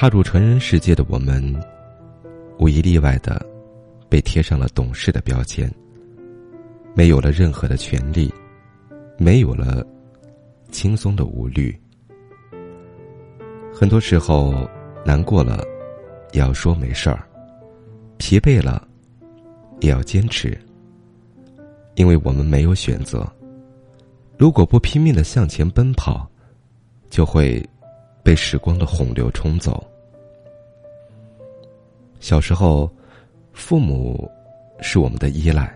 踏入成人世界的我们，无一例外的被贴上了懂事的标签，没有了任何的权利，没有了轻松的无虑。很多时候，难过了也要说没事儿，疲惫了也要坚持，因为我们没有选择。如果不拼命的向前奔跑，就会。被时光的洪流冲走。小时候，父母是我们的依赖；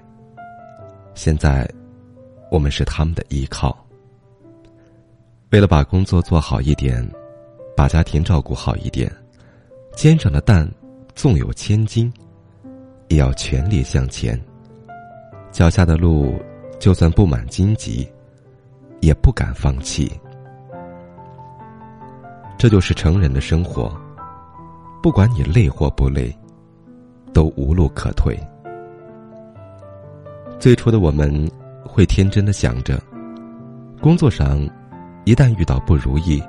现在，我们是他们的依靠。为了把工作做好一点，把家庭照顾好一点，肩上的担纵有千斤，也要全力向前。脚下的路就算布满荆棘，也不敢放弃。这就是成人的生活，不管你累或不累，都无路可退。最初的我们会天真的想着，工作上一旦遇到不如意，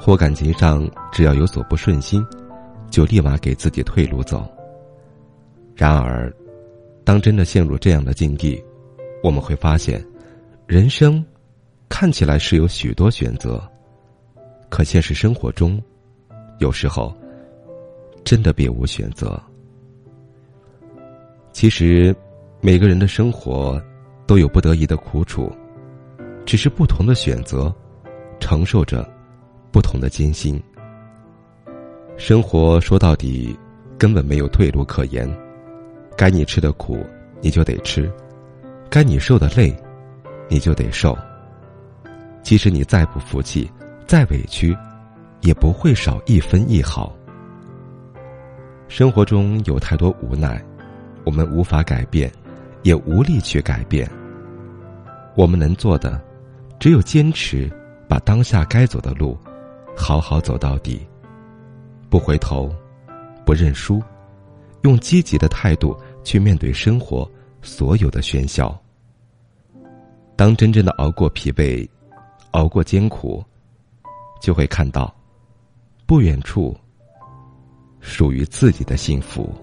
或感情上只要有所不顺心，就立马给自己退路走。然而，当真的陷入这样的境地，我们会发现，人生看起来是有许多选择。可现实生活中，有时候真的别无选择。其实，每个人的生活都有不得已的苦楚，只是不同的选择，承受着不同的艰辛。生活说到底，根本没有退路可言。该你吃的苦，你就得吃；该你受的累，你就得受。即使你再不服气。再委屈，也不会少一分一毫。生活中有太多无奈，我们无法改变，也无力去改变。我们能做的，只有坚持，把当下该走的路，好好走到底，不回头，不认输，用积极的态度去面对生活所有的喧嚣。当真正的熬过疲惫，熬过艰苦。就会看到，不远处属于自己的幸福。